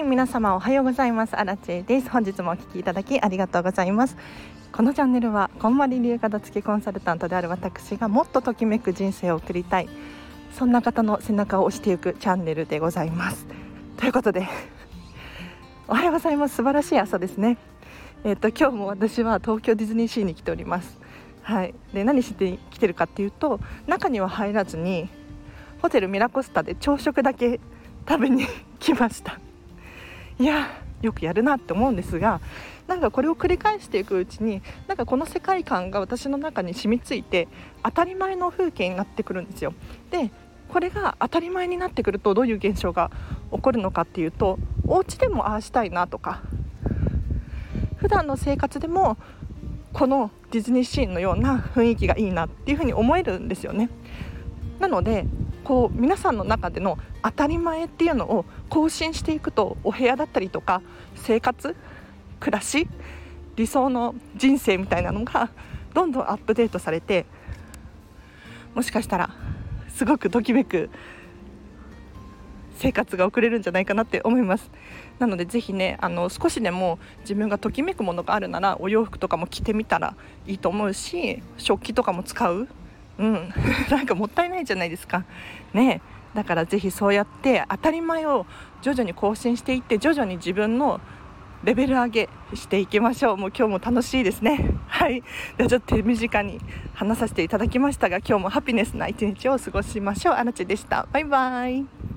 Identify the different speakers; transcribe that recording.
Speaker 1: はい皆様おはようございます。アラチェです。本日もお聞きいただきありがとうございます。このチャンネルはこんまり流片付けコンサルタントである私がもっとときめく人生を送りたいそんな方の背中を押していくチャンネルでございます。ということでおはようございます。素晴らしい朝ですね。えっ、と今日も私は東京ディズニーシーに来ております。はい。で何して来てるかっていうと中には入らずにホテルミラコスタで朝食だけ食べに来ました。いやよくやるなって思うんですがなんかこれを繰り返していくうちになんかこの世界観が私の中に染みついて当たり前の風景になってくるんですよ。でこれが当たり前になってくるとどういう現象が起こるのかっていうとお家でもああしたいなとか普段の生活でもこのディズニーシーンのような雰囲気がいいなっていうふうに思えるんですよね。なのでこう皆さんの中での当たり前っていうのを更新していくとお部屋だったりとか生活暮らし理想の人生みたいなのがどんどんアップデートされてもしかしたらすごくときめく生活が送れるんじゃないかなって思います。なのでぜひねあの少しでも自分がときめくものがあるならお洋服とかも着てみたらいいと思うし食器とかも使ううん。なんかもったいないじゃないですか。ね。だから是非そうやって当たり前を徐々に更新していって徐々に自分のレベル上げしていきましょう。もう今日も楽しいですね。はい。ではちょっと手短に話させていただきましたが今日もハピネスな一日を過ごしましょう。あらちでした。バイバイ。